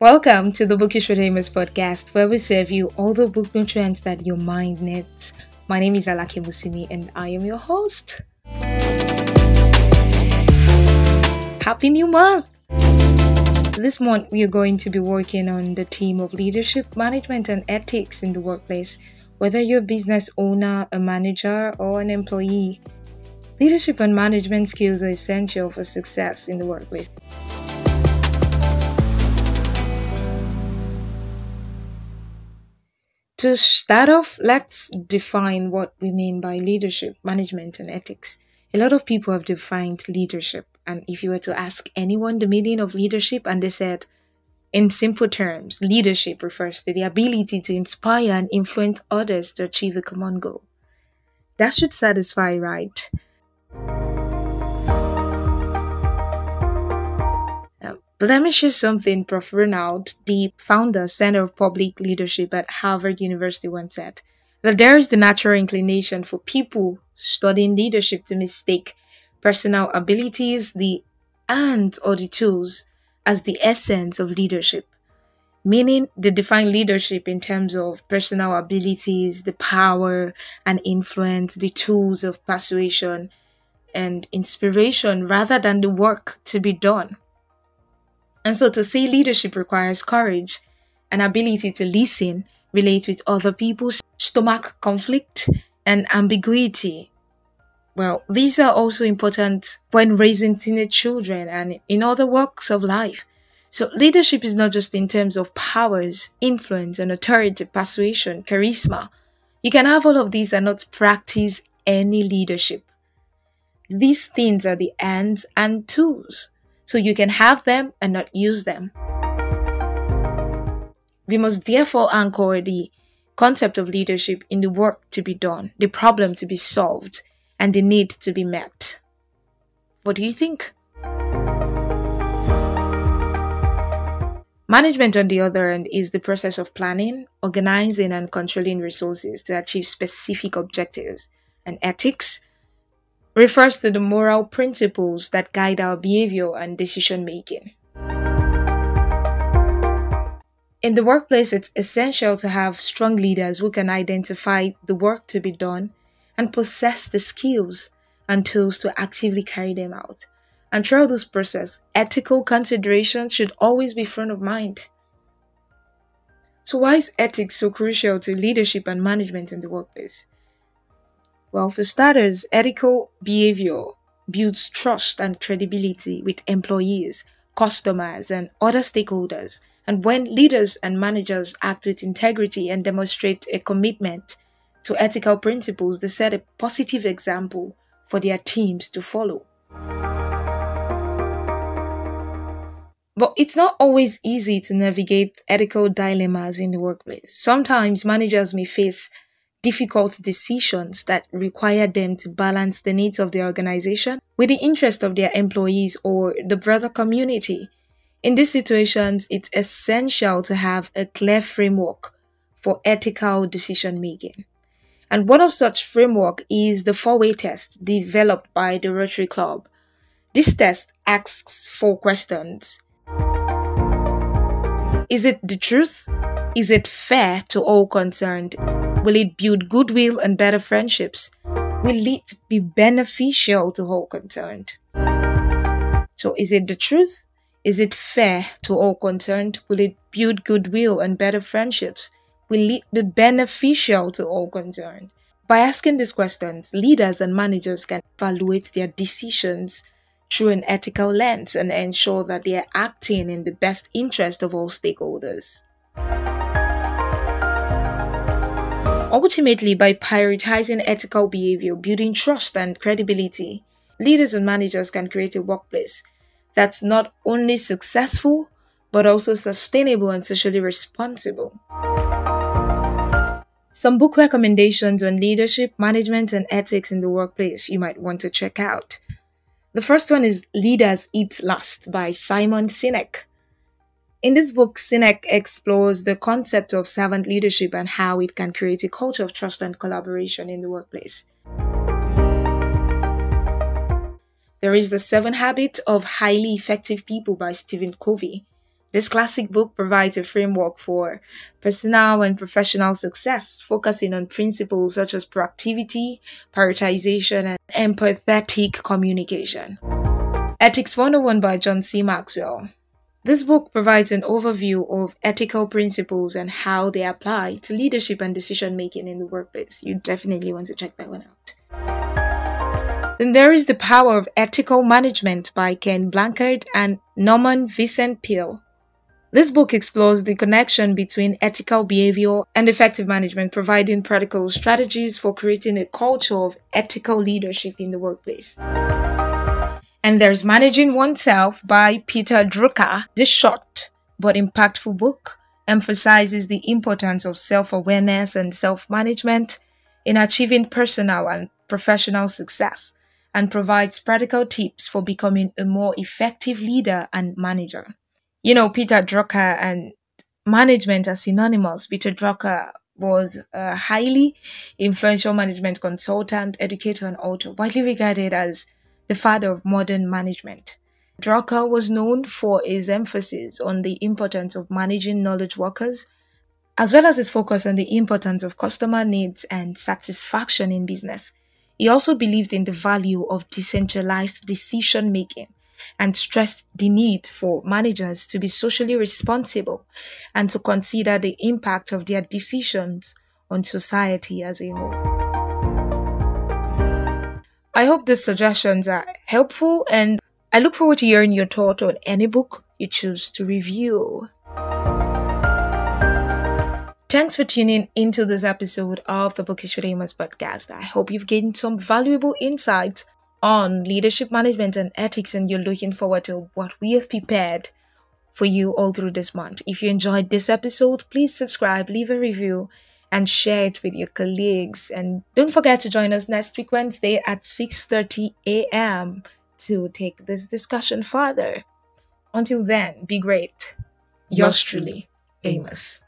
Welcome to the Bookish with podcast, where we serve you all the book nutrients that your mind needs. My name is Alake Musimi, and I am your host. Happy New Month! This month, we are going to be working on the theme of leadership, management, and ethics in the workplace. Whether you're a business owner, a manager, or an employee, leadership and management skills are essential for success in the workplace. To start off, let's define what we mean by leadership, management, and ethics. A lot of people have defined leadership, and if you were to ask anyone the meaning of leadership, and they said, in simple terms, leadership refers to the ability to inspire and influence others to achieve a common goal. That should satisfy, right? But let me share something Prof. Ronald, the founder, Center of Public Leadership at Harvard University, once said that there is the natural inclination for people studying leadership to mistake personal abilities, the and or the tools as the essence of leadership. Meaning they define leadership in terms of personal abilities, the power and influence, the tools of persuasion and inspiration rather than the work to be done. And so to say leadership requires courage, an ability to listen, relate with other people, stomach conflict, and ambiguity. Well, these are also important when raising teenage children and in other walks of life. So leadership is not just in terms of powers, influence, and authority, persuasion, charisma. You can have all of these and not practice any leadership. These things are the ends and tools so you can have them and not use them. We must therefore anchor the concept of leadership in the work to be done, the problem to be solved, and the need to be met. What do you think? Management, on the other hand, is the process of planning, organizing, and controlling resources to achieve specific objectives. And ethics refers to the moral principles that guide our behavior and decision making. In the workplace, it's essential to have strong leaders who can identify the work to be done and possess the skills and tools to actively carry them out. And throughout this process, ethical considerations should always be front of mind. So, why is ethics so crucial to leadership and management in the workplace? Well, for starters, ethical behavior builds trust and credibility with employees, customers, and other stakeholders. And when leaders and managers act with integrity and demonstrate a commitment to ethical principles, they set a positive example for their teams to follow. But it's not always easy to navigate ethical dilemmas in the workplace. Sometimes managers may face difficult decisions that require them to balance the needs of the organization with the interest of their employees or the broader community. In these situations, it's essential to have a clear framework for ethical decision making. And one of such framework is the four-way test developed by the Rotary Club. This test asks four questions. Is it the truth? Is it fair to all concerned? Will it build goodwill and better friendships? Will it be beneficial to all concerned? So, is it the truth? Is it fair to all concerned? Will it build goodwill and better friendships? Will it be beneficial to all concerned? By asking these questions, leaders and managers can evaluate their decisions through an ethical lens and ensure that they are acting in the best interest of all stakeholders. Ultimately, by prioritizing ethical behavior, building trust and credibility, leaders and managers can create a workplace that's not only successful, but also sustainable and socially responsible. Some book recommendations on leadership, management, and ethics in the workplace you might want to check out. The first one is Leaders Eat Last by Simon Sinek. In this book, Sinek explores the concept of servant leadership and how it can create a culture of trust and collaboration in the workplace. There is The Seven Habits of Highly Effective People by Stephen Covey. This classic book provides a framework for personal and professional success, focusing on principles such as proactivity, prioritization, and empathetic communication. Ethics 101 by John C. Maxwell. This book provides an overview of ethical principles and how they apply to leadership and decision making in the workplace. You definitely want to check that one out. Then there is The Power of Ethical Management by Ken Blanchard and Norman Vincent Peale. This book explores the connection between ethical behavior and effective management, providing practical strategies for creating a culture of ethical leadership in the workplace. And there's Managing Oneself by Peter Drucker. This short but impactful book emphasizes the importance of self awareness and self management in achieving personal and professional success and provides practical tips for becoming a more effective leader and manager you know, Peter Drucker and management are synonymous. Peter Drucker was a highly influential management consultant, educator, and author, widely regarded as the father of modern management. Drucker was known for his emphasis on the importance of managing knowledge workers, as well as his focus on the importance of customer needs and satisfaction in business. He also believed in the value of decentralized decision making and stressed the need for managers to be socially responsible and to consider the impact of their decisions on society as a whole. I hope these suggestions are helpful and I look forward to hearing your thought on any book you choose to review. Thanks for tuning into this episode of the Bookish Famous podcast. I hope you've gained some valuable insights on leadership management and ethics and you're looking forward to what we have prepared for you all through this month. If you enjoyed this episode, please subscribe, leave a review, and share it with your colleagues. And don't forget to join us next week Wednesday at 6:30 a.m. to take this discussion further. Until then, be great. Yours truly, Amos.